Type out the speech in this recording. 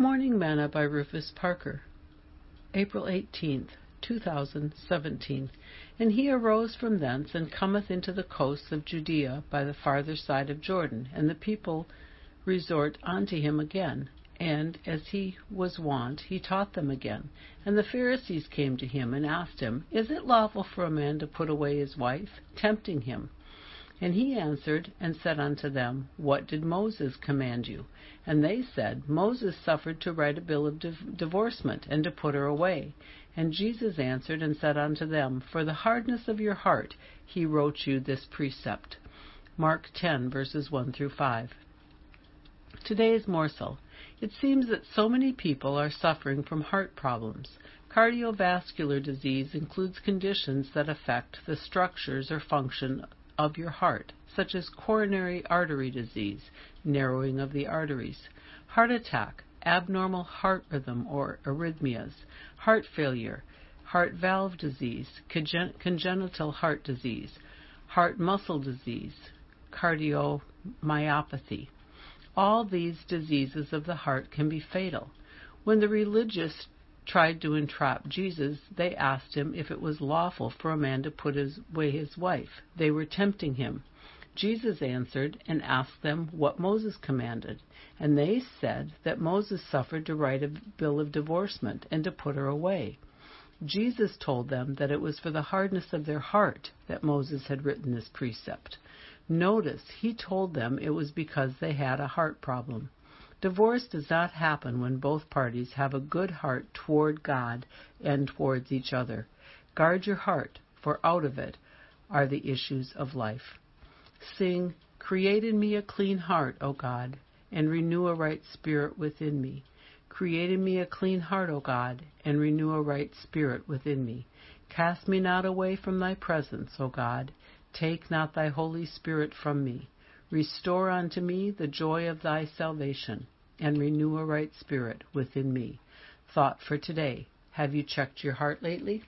Morning Manna by Rufus Parker. April 18th, 2017. And he arose from thence, and cometh into the coasts of Judea by the farther side of Jordan, and the people resort unto him again. And as he was wont, he taught them again. And the Pharisees came to him, and asked him, Is it lawful for a man to put away his wife? tempting him. And he answered and said unto them, What did Moses command you? And they said, Moses suffered to write a bill of divorcement, and to put her away. And Jesus answered and said unto them, For the hardness of your heart he wrote you this precept. Mark 10, verses 1 through 5. Today's morsel. It seems that so many people are suffering from heart problems. Cardiovascular disease includes conditions that affect the structures or function of your heart, such as coronary artery disease, narrowing of the arteries, heart attack, abnormal heart rhythm or arrhythmias, heart failure, heart valve disease, congenital heart disease, heart muscle disease, cardiomyopathy. All these diseases of the heart can be fatal. When the religious tried to entrap Jesus, they asked him if it was lawful for a man to put away his wife. They were tempting him. Jesus answered and asked them what Moses commanded. And they said that Moses suffered to write a bill of divorcement and to put her away. Jesus told them that it was for the hardness of their heart that Moses had written this precept. Notice he told them it was because they had a heart problem. Divorce does not happen when both parties have a good heart toward God and towards each other. Guard your heart, for out of it are the issues of life. Sing, Create in me a clean heart, O God, and renew a right spirit within me. Create in me a clean heart, O God, and renew a right spirit within me. Cast me not away from thy presence, O God. Take not thy Holy Spirit from me. Restore unto me the joy of thy salvation, and renew a right spirit within me. Thought for today. Have you checked your heart lately?